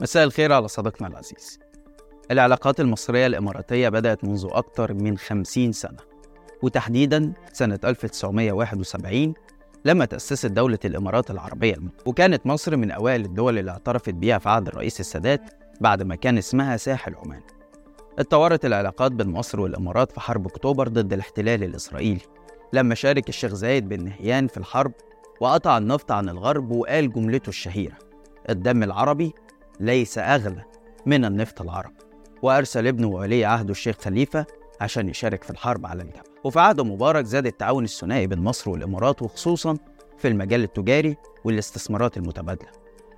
مساء الخير على صديقنا العزيز. العلاقات المصرية الإماراتية بدأت منذ أكثر من 50 سنة وتحديدا سنة 1971 لما تأسست دولة الإمارات العربية المتحدة. وكانت مصر من أوائل الدول اللي اعترفت بيها في عهد الرئيس السادات بعد ما كان اسمها ساحل عمان. اتطورت العلاقات بين مصر والإمارات في حرب أكتوبر ضد الاحتلال الإسرائيلي لما شارك الشيخ زايد بن نهيان في الحرب وقطع النفط عن الغرب وقال جملته الشهيرة الدم العربي ليس أغلى من النفط العربي وأرسل ابنه وولي عهده الشيخ خليفة عشان يشارك في الحرب على الجبل. وفي عهد مبارك زاد التعاون الثنائي بين مصر والإمارات وخصوصا في المجال التجاري والاستثمارات المتبادلة.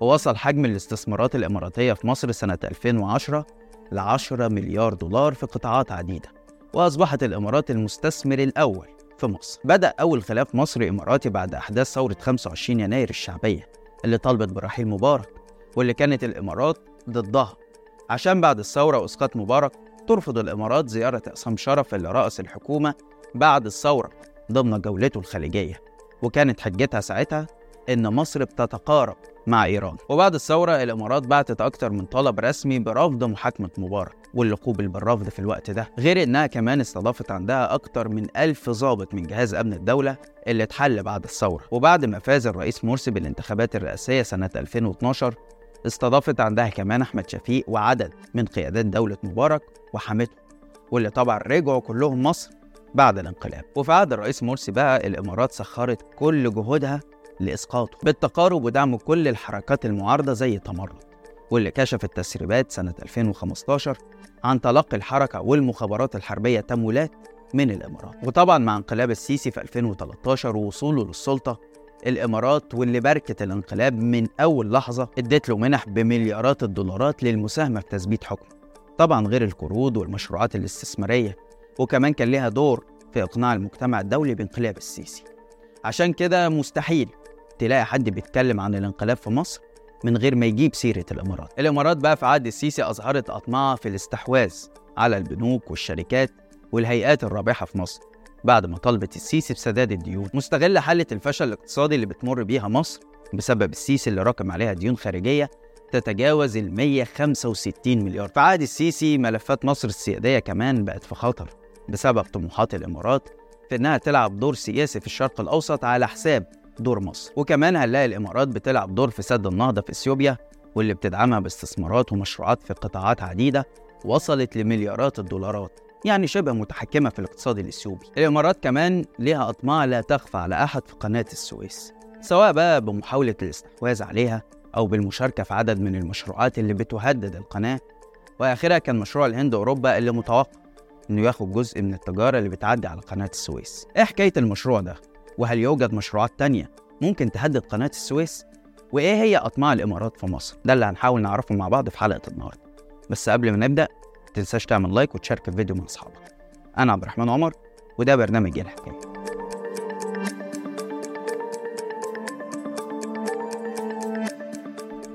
ووصل حجم الاستثمارات الإماراتية في مصر سنة 2010 ل 10 مليار دولار في قطاعات عديدة وأصبحت الإمارات المستثمر الأول في مصر. بدأ أول خلاف مصري إماراتي بعد أحداث ثورة 25 يناير الشعبية اللي طالبت برحيل مبارك واللي كانت الإمارات ضدها. عشان بعد الثورة وإسقاط مبارك ترفض الإمارات زيارة عصام شرف اللي رأس الحكومة بعد الثورة ضمن جولته الخليجية. وكانت حجتها ساعتها إن مصر بتتقارب مع إيران. وبعد الثورة الإمارات بعتت أكتر من طلب رسمي برفض محاكمة مبارك واللي قوبل بالرفض في الوقت ده غير إنها كمان استضافت عندها أكتر من ألف ضابط من جهاز أمن الدولة اللي اتحل بعد الثورة. وبعد ما فاز الرئيس مرسي بالانتخابات الرئاسية سنة 2012 استضافت عندها كمان أحمد شفيق وعدد من قيادات دولة مبارك وحمته واللي طبعا رجعوا كلهم مصر بعد الانقلاب. وفي عهد الرئيس مرسي بقى الإمارات سخرت كل جهودها لإسقاطه بالتقارب ودعم كل الحركات المعارضة زي تمرد واللي كشفت تسريبات سنة 2015 عن تلقي الحركة والمخابرات الحربية تمويلات من الإمارات. وطبعا مع انقلاب السيسي في 2013 ووصوله للسلطة الإمارات واللي باركت الانقلاب من أول لحظة ادت له منح بمليارات الدولارات للمساهمة في تثبيت حكمه. طبعا غير القروض والمشروعات الاستثمارية وكمان كان ليها دور في إقناع المجتمع الدولي بانقلاب السيسي. عشان كده مستحيل تلاقي حد بيتكلم عن الانقلاب في مصر من غير ما يجيب سيرة الإمارات. الإمارات بقى في عهد السيسي أظهرت أطماعها في الاستحواذ على البنوك والشركات والهيئات الرابحة في مصر. بعد ما طلبت السيسي بسداد الديون مستغل حالة الفشل الاقتصادي اللي بتمر بيها مصر بسبب السيسي اللي راكم عليها ديون خارجية تتجاوز ال 165 مليار. في عهد السيسي ملفات مصر السيادية كمان بقت في خطر بسبب طموحات الإمارات في إنها تلعب دور سياسي في الشرق الأوسط على حساب دور مصر. وكمان هنلاقي الإمارات بتلعب دور في سد النهضة في إثيوبيا واللي بتدعمها باستثمارات ومشروعات في قطاعات عديدة وصلت لمليارات الدولارات. يعني شبه متحكمة في الاقتصاد الإثيوبي الإمارات كمان ليها أطماع لا تخفى على أحد في قناة السويس سواء بقى بمحاولة الاستحواذ عليها أو بالمشاركة في عدد من المشروعات اللي بتهدد القناة وآخرها كان مشروع الهند أوروبا اللي متوقع إنه ياخد جزء من التجارة اللي بتعدي على قناة السويس إيه حكاية المشروع ده؟ وهل يوجد مشروعات تانية ممكن تهدد قناة السويس؟ وإيه هي أطماع الإمارات في مصر؟ ده اللي هنحاول نعرفه مع بعض في حلقة النهاردة بس قبل ما نبدأ تنساش تعمل لايك وتشارك الفيديو مع أصحابك. أنا عبد الرحمن عمر وده برنامج الحكاية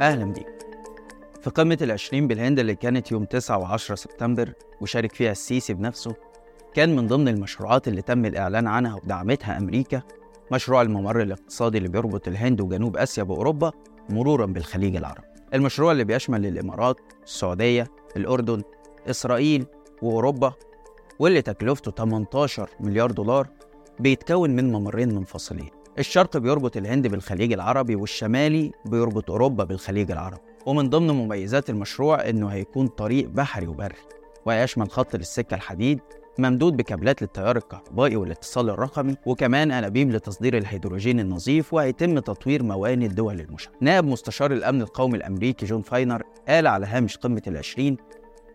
أهلا بيك. في قمة العشرين بالهند اللي كانت يوم 9 و10 سبتمبر وشارك فيها السيسي بنفسه كان من ضمن المشروعات اللي تم الإعلان عنها ودعمتها أمريكا مشروع الممر الاقتصادي اللي بيربط الهند وجنوب آسيا بأوروبا مرورا بالخليج العربي. المشروع اللي بيشمل الإمارات السعودية الأردن إسرائيل وأوروبا واللي تكلفته 18 مليار دولار بيتكون من ممرين منفصلين الشرق بيربط الهند بالخليج العربي والشمالي بيربط أوروبا بالخليج العربي ومن ضمن مميزات المشروع إنه هيكون طريق بحري وبري ويشمل خط للسكة الحديد ممدود بكابلات للتيار الكهربائي والاتصال الرقمي وكمان أنابيب لتصدير الهيدروجين النظيف وهيتم تطوير موانئ الدول المشاركة. نائب مستشار الأمن القومي الأمريكي جون فاينر قال على هامش قمة العشرين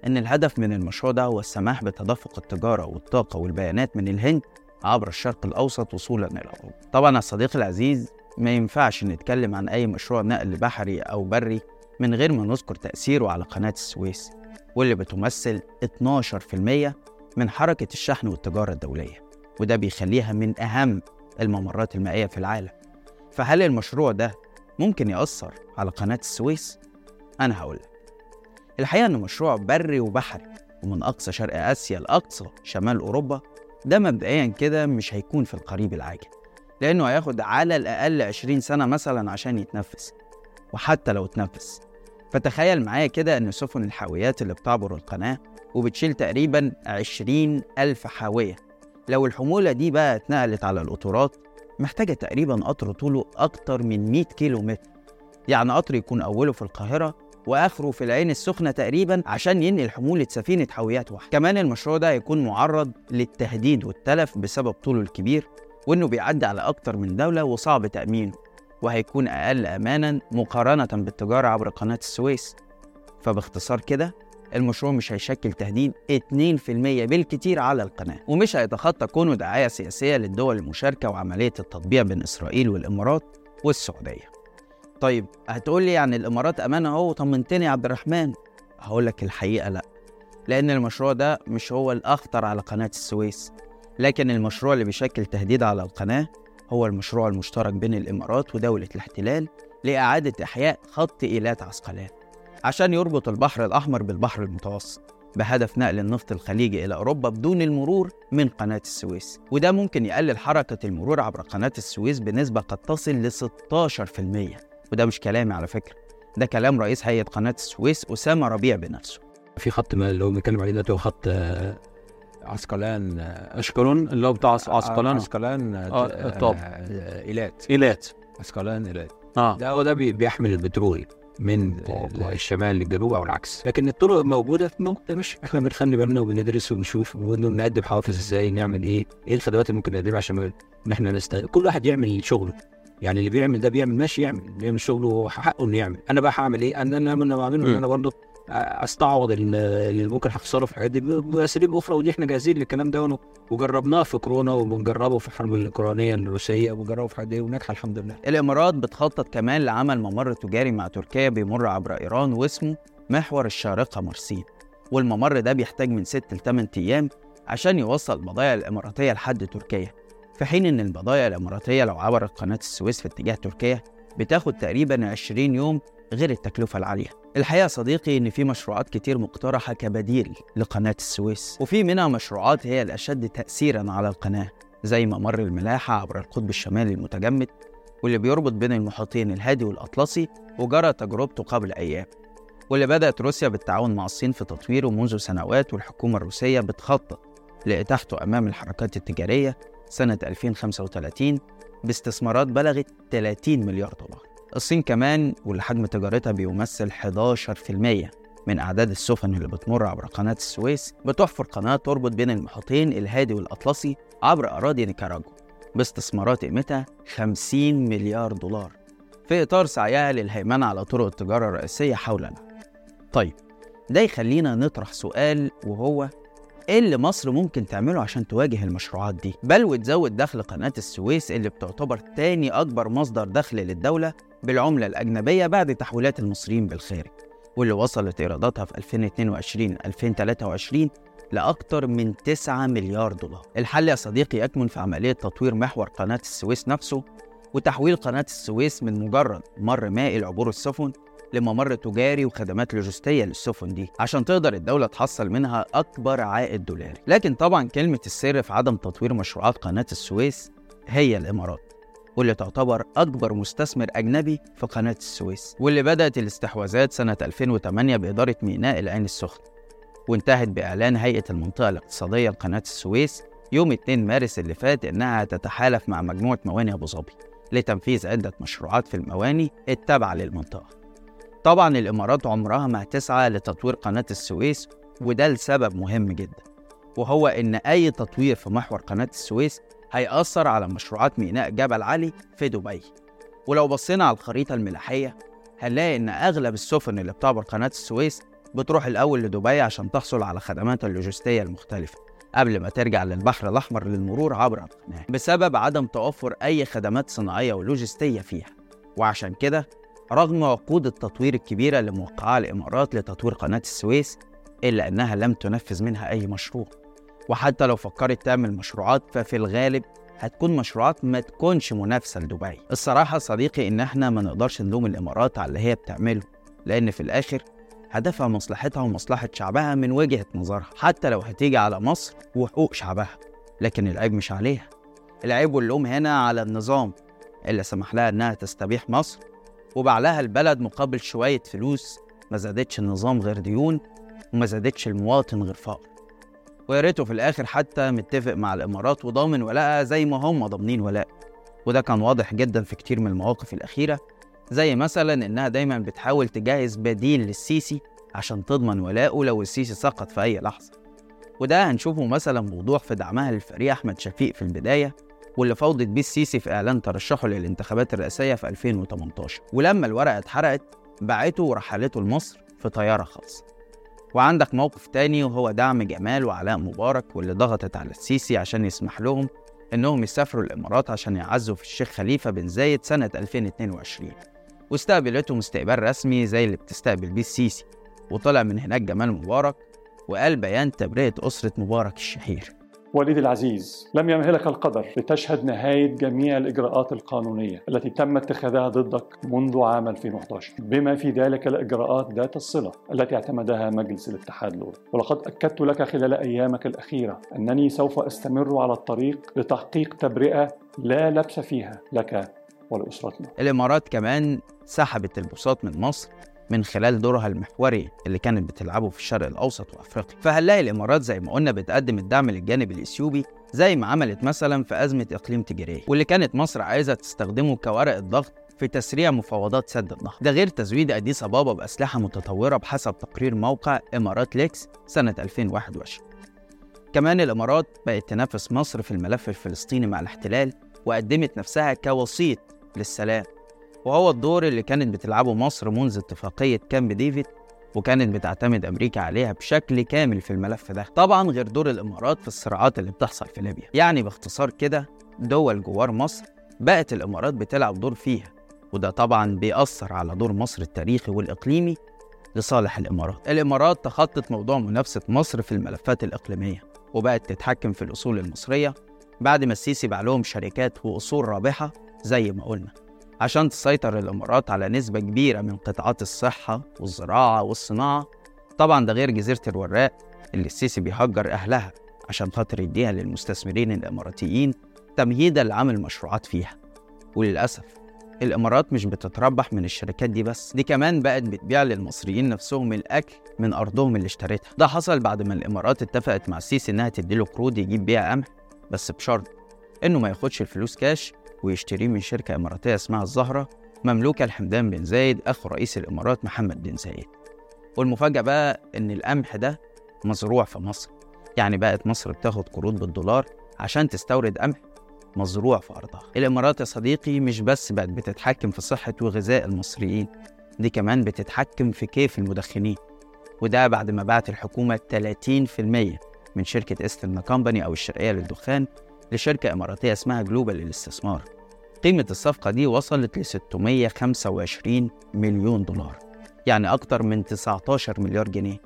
إن الهدف من المشروع ده هو السماح بتدفق التجارة والطاقة والبيانات من الهند عبر الشرق الأوسط وصولا إلى أوروبا. طبعا يا صديقي العزيز ما ينفعش نتكلم عن أي مشروع نقل بحري أو بري من غير ما نذكر تأثيره على قناة السويس واللي بتمثل 12% من حركة الشحن والتجارة الدولية وده بيخليها من أهم الممرات المائية في العالم فهل المشروع ده ممكن يأثر على قناة السويس؟ أنا هقول الحقيقة إنه مشروع بري وبحري ومن أقصى شرق آسيا لأقصى شمال أوروبا ده مبدئيا كده مش هيكون في القريب العاجل لأنه هياخد على الأقل 20 سنة مثلا عشان يتنفس وحتى لو اتنفس. فتخيل معايا كده إن سفن الحاويات اللي بتعبر القناة وبتشيل تقريبا 20 ألف حاوية. لو الحمولة دي بقى اتنقلت على القطورات محتاجة تقريبا قطر طوله أكتر من 100 كيلو متر يعني قطر يكون أوله في القاهرة وآخره في العين السخنة تقريبا عشان ينقل حمولة سفينة حاويات واحدة. كمان المشروع ده هيكون معرض للتهديد والتلف بسبب طوله الكبير وإنه بيعدي على أكتر من دولة وصعب تأمينه وهيكون أقل أمانا مقارنة بالتجارة عبر قناة السويس. فباختصار كده المشروع مش هيشكل تهديد 2% بالكتير على القناة ومش هيتخطى كونه دعاية سياسية للدول المشاركة وعملية التطبيع بين إسرائيل والإمارات والسعودية. طيب هتقول لي يعني الإمارات أمان أهو طمنتني يا عبد الرحمن. هقول لك الحقيقة لأ لأن المشروع ده مش هو الأخطر على قناة السويس. لكن المشروع اللي بيشكل تهديد على القناة هو المشروع المشترك بين الإمارات ودولة الاحتلال لإعادة إحياء خط إيلات عسقلان. عشان يربط البحر الأحمر بالبحر المتوسط بهدف نقل النفط الخليجي إلى أوروبا بدون المرور من قناة السويس. وده ممكن يقلل حركة المرور عبر قناة السويس بنسبة قد تصل ل 16% وده مش كلامي على فكرة ده كلام رئيس هيئة قناة السويس أسامة ربيع بنفسه. في خط ما اللي هو بنتكلم عليه دلوقتي هو خط آه، عسقلان آه، اشكالون اللي هو بتاع عس- عسقلان عسقلان آه، الطاب. إيلات. إيلات. عسقلان إيلات. آه. ده هو ده بي- بيحمل البترول من. الشمال للجنوب أو العكس. لكن الطرق موجودة في موجوده مش إحنا بنخلي بالنا وبندرس ونشوف ونقدم حوافز إزاي نعمل إيه إيه الخدمات اللي ممكن نقدمها عشان إن إحنا نستغل كل واحد يعمل شغله. يعني اللي بيعمل ده بيعمل ماشي يعمل بيعمل شغله حقه إنه يعمل. أنا بقى هعمل إيه؟ أنا أنا أنا بعمله إن. أنا برضه أستعوض ال- اللي ممكن هخسره في الحاجات دي باساليب أخرى ودي إحنا جاهزين للكلام ده وجربناه في كورونا وبنجربه في الحرب الأوكرانية الروسية وبنجربه في حاجات وناجحة الحمد لله. الإمارات بتخطط كمان لعمل ممر تجاري مع تركيا بيمر عبر إيران واسمه محور الشارقة مرسين. والممر ده بيحتاج من 6 ل 8 أيام عشان يوصل البضائع الإماراتية لحد تركيا. في حين إن البضائع الإماراتية لو عبرت قناة السويس في اتجاه تركيا بتاخد تقريبا 20 يوم غير التكلفة العالية. الحقيقة صديقي إن في مشروعات كتير مقترحة كبديل لقناة السويس وفي منها مشروعات هي الأشد تأثيرا على القناة زي ممر الملاحة عبر القطب الشمالي المتجمد واللي بيربط بين المحيطين الهادي والأطلسي وجرى تجربته قبل أيام واللي بدأت روسيا بالتعاون مع الصين في تطويره منذ سنوات والحكومة الروسية بتخطط لإتاحته أمام الحركات التجارية سنة 2035 باستثمارات بلغت 30 مليار دولار الصين كمان واللي حجم تجارتها بيمثل 11% من أعداد السفن اللي بتمر عبر قناة السويس بتحفر قناة تربط بين المحيطين الهادي والأطلسي عبر أراضي نيكاراجوا باستثمارات قيمتها 50 مليار دولار في إطار سعيها للهيمنة على طرق التجارة الرئيسية حول العالم. طيب ده يخلينا نطرح سؤال وهو إيه اللي مصر ممكن تعمله عشان تواجه المشروعات دي؟ بل وتزود دخل قناة السويس اللي بتعتبر تاني أكبر مصدر دخل للدولة بالعملة الأجنبية بعد تحويلات المصريين بالخارج واللي وصلت إيراداتها في 2022-2023 لأكثر من 9 مليار دولار الحل يا صديقي يكمن في عملية تطوير محور قناة السويس نفسه وتحويل قناة السويس من مجرد مر مائي لعبور السفن لممر تجاري وخدمات لوجستية للسفن دي عشان تقدر الدولة تحصل منها أكبر عائد دولاري لكن طبعا كلمة السر في عدم تطوير مشروعات قناة السويس هي الإمارات واللي تعتبر أكبر مستثمر أجنبي في قناة السويس واللي بدأت الاستحواذات سنة 2008 بإدارة ميناء العين السخنة وانتهت بإعلان هيئة المنطقة الاقتصادية لقناة السويس يوم 2 مارس اللي فات إنها تتحالف مع مجموعة موانئ أبو ظبي لتنفيذ عدة مشروعات في المواني التابعة للمنطقة. طبعا الإمارات عمرها ما هتسعى لتطوير قناة السويس وده لسبب مهم جدا وهو إن أي تطوير في محور قناة السويس هيأثر على مشروعات ميناء جبل علي في دبي. ولو بصينا على الخريطة الملاحية هنلاقي إن أغلب السفن اللي بتعبر قناة السويس بتروح الأول لدبي عشان تحصل على خدمات اللوجستية المختلفة قبل ما ترجع للبحر الأحمر للمرور عبر القناة بسبب عدم توفر أي خدمات صناعية ولوجستية فيها وعشان كده رغم عقود التطوير الكبيرة اللي موقعها الإمارات لتطوير قناة السويس إلا أنها لم تنفذ منها أي مشروع. وحتى لو فكرت تعمل مشروعات ففي الغالب هتكون مشروعات ما تكونش منافسة لدبي. الصراحة صديقي إن إحنا ما نقدرش نلوم الإمارات على اللي هي بتعمله لأن في الآخر هدفها مصلحتها ومصلحة شعبها من وجهة نظرها. حتى لو هتيجي على مصر وحقوق شعبها. لكن العيب مش عليها. العيب واللوم هنا على النظام اللي سمح لها إنها تستبيح مصر وباع لها البلد مقابل شوية فلوس ما زادتش النظام غير ديون وما زادتش المواطن غير فقر. ويا ريته في الآخر حتى متفق مع الإمارات وضامن ولاءها زي ما هم ضامنين ولاء وده كان واضح جدا في كتير من المواقف الأخيرة زي مثلا إنها دايما بتحاول تجهز بديل للسيسي عشان تضمن ولاءه لو السيسي سقط في أي لحظة. وده هنشوفه مثلا بوضوح في دعمها للفريق أحمد شفيق في البداية واللي فوضت بيه السيسي في إعلان ترشحه للانتخابات الرئاسية في 2018 ولما الورقة اتحرقت باعته ورحلته لمصر في طيارة خاصة. وعندك موقف تاني وهو دعم جمال وعلاء مبارك واللي ضغطت على السيسي عشان يسمح لهم إنهم يسافروا الإمارات عشان يعزوا في الشيخ خليفة بن زايد سنة 2022 واستقبلتهم استقبال رسمي زي اللي بتستقبل بيه السيسي. وطلع من هناك جمال مبارك وقال بيان تبرئة أسرة مبارك الشهير. والدي العزيز لم يمهلك القدر لتشهد نهاية جميع الإجراءات القانونية التي تم اتخاذها ضدك منذ عام 2011 بما في ذلك الإجراءات ذات الصلة التي اعتمدها مجلس الاتحاد الأولى ولقد أكدت لك خلال أيامك الأخيرة أنني سوف أستمر على الطريق لتحقيق تبرئة لا لبس فيها لك ولأسرتنا. الإمارات كمان سحبت البساط من مصر من خلال دورها المحوري اللي كانت بتلعبه في الشرق الأوسط وأفريقيا. فهنلاقي الإمارات زي ما قلنا بتقدم الدعم للجانب الإثيوبي زي ما عملت مثلا في أزمة إقليم تيجراي واللي كانت مصر عايزة تستخدمه كورقة ضغط في تسريع مفاوضات سد النهضة ده غير تزويد أديس أبابا بأسلحة متطورة بحسب تقرير موقع إمارات ليكس سنة 2021 كمان الإمارات بقت تنافس مصر في الملف الفلسطيني مع الاحتلال وقدمت نفسها كوسيط للسلام. وهو الدور اللي كانت بتلعبه مصر منذ اتفاقية كامب ديفيد وكانت بتعتمد أمريكا عليها بشكل كامل في الملف ده. طبعا غير دور الإمارات في الصراعات اللي بتحصل في ليبيا. يعني باختصار كده دول جوار مصر بقت الإمارات بتلعب دور فيها وده طبعا بيأثر على دور مصر التاريخي والإقليمي لصالح الإمارات. الإمارات تخطت موضوع منافسة مصر في الملفات الإقليمية وبقت تتحكم في الأصول المصرية بعد ما السيسي باع لهم شركات وأصول رابحة زي ما قلنا. عشان تسيطر الإمارات على نسبة كبيرة من قطاعات الصحة والزراعة والصناعة. طبعا ده غير جزيرة الوراق اللي السيسي بيهجر أهلها عشان خاطر يديها للمستثمرين الإماراتيين تمهيدا لعمل مشروعات فيها. وللأسف الإمارات مش بتتربح من الشركات دي بس دي كمان بقت بتبيع للمصريين نفسهم الأكل من أرضهم اللي اشتريتها. ده حصل بعد ما الإمارات اتفقت مع السيسي إنها تديله قروض يجيب بيها قمح بس بشرط إنه ما ياخدش الفلوس كاش ويشتريه من شركة إماراتية اسمها الزهرة مملوكة لحمدان بن زايد أخو رئيس الإمارات محمد بن زايد. والمفاجأة بقى إن القمح ده مزروع في مصر. يعني بقت مصر بتاخد قروض بالدولار عشان تستورد قمح مزروع في أرضها. الإمارات يا صديقي مش بس بقت بتتحكم في صحة وغذاء المصريين دي كمان بتتحكم في كيف المدخنين. وده بعد ما باعت الحكومة 30% من شركة Eastern Company أو الشرقية للدخان لشركة إماراتية اسمها جلوبال للاستثمار. قيمة الصفقة دي وصلت ل 625 مليون دولار يعني أكتر من 19 مليار جنيه.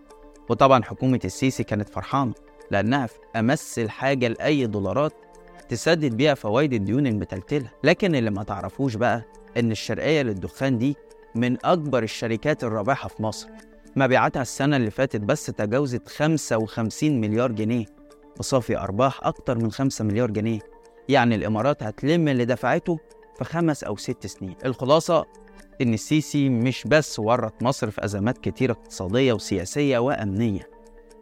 وطبعا حكومة السيسي كانت فرحانة لأنها في أمس الحاجة لأي دولارات تسدد بيها فوائد الديون المتلتلة لكن اللي ما تعرفوش بقى إن الشرقية للدخان دي من أكبر الشركات الرابحة في مصر. مبيعاتها السنة اللي فاتت بس تجاوزت 55 مليار جنيه. بصافي أرباح أكتر من 5 مليار جنيه. يعني الإمارات هتلم اللي دفعته في خمس أو ست سنين. الخلاصة إن السيسي مش بس ورط مصر في أزمات كتيرة اقتصادية وسياسية وأمنية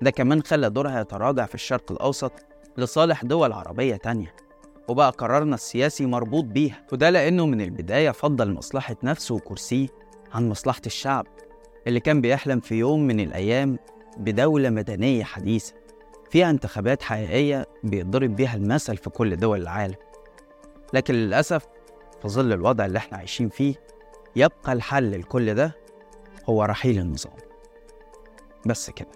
ده كمان خلى دورها يتراجع في الشرق الأوسط لصالح دول عربية تانية. وبقى قرارنا السياسي مربوط بيها. وده لأنه من البداية فضل مصلحة نفسه وكرسيه عن مصلحة الشعب اللي كان بيحلم في يوم من الأيام بدولة مدنية حديثة. فيها انتخابات حقيقية بيضرب بيها المثل في كل دول العالم. لكن للأسف في ظل الوضع اللي إحنا عايشين فيه يبقى الحل لكل ده هو رحيل النظام. بس كده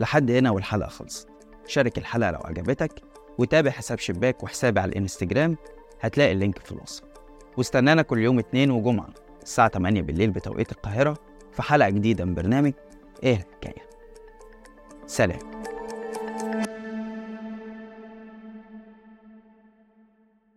لحد هنا والحلقة خلصت. شارك الحلقة لو عجبتك وتابع حساب شباك وحسابي على الانستجرام هتلاقي اللينك في الوصف. واستنانا كل يوم اتنين وجمعة الساعة 8 بالليل بتوقيت القاهرة في حلقة جديدة من برنامج إيه الحكاية. سلام.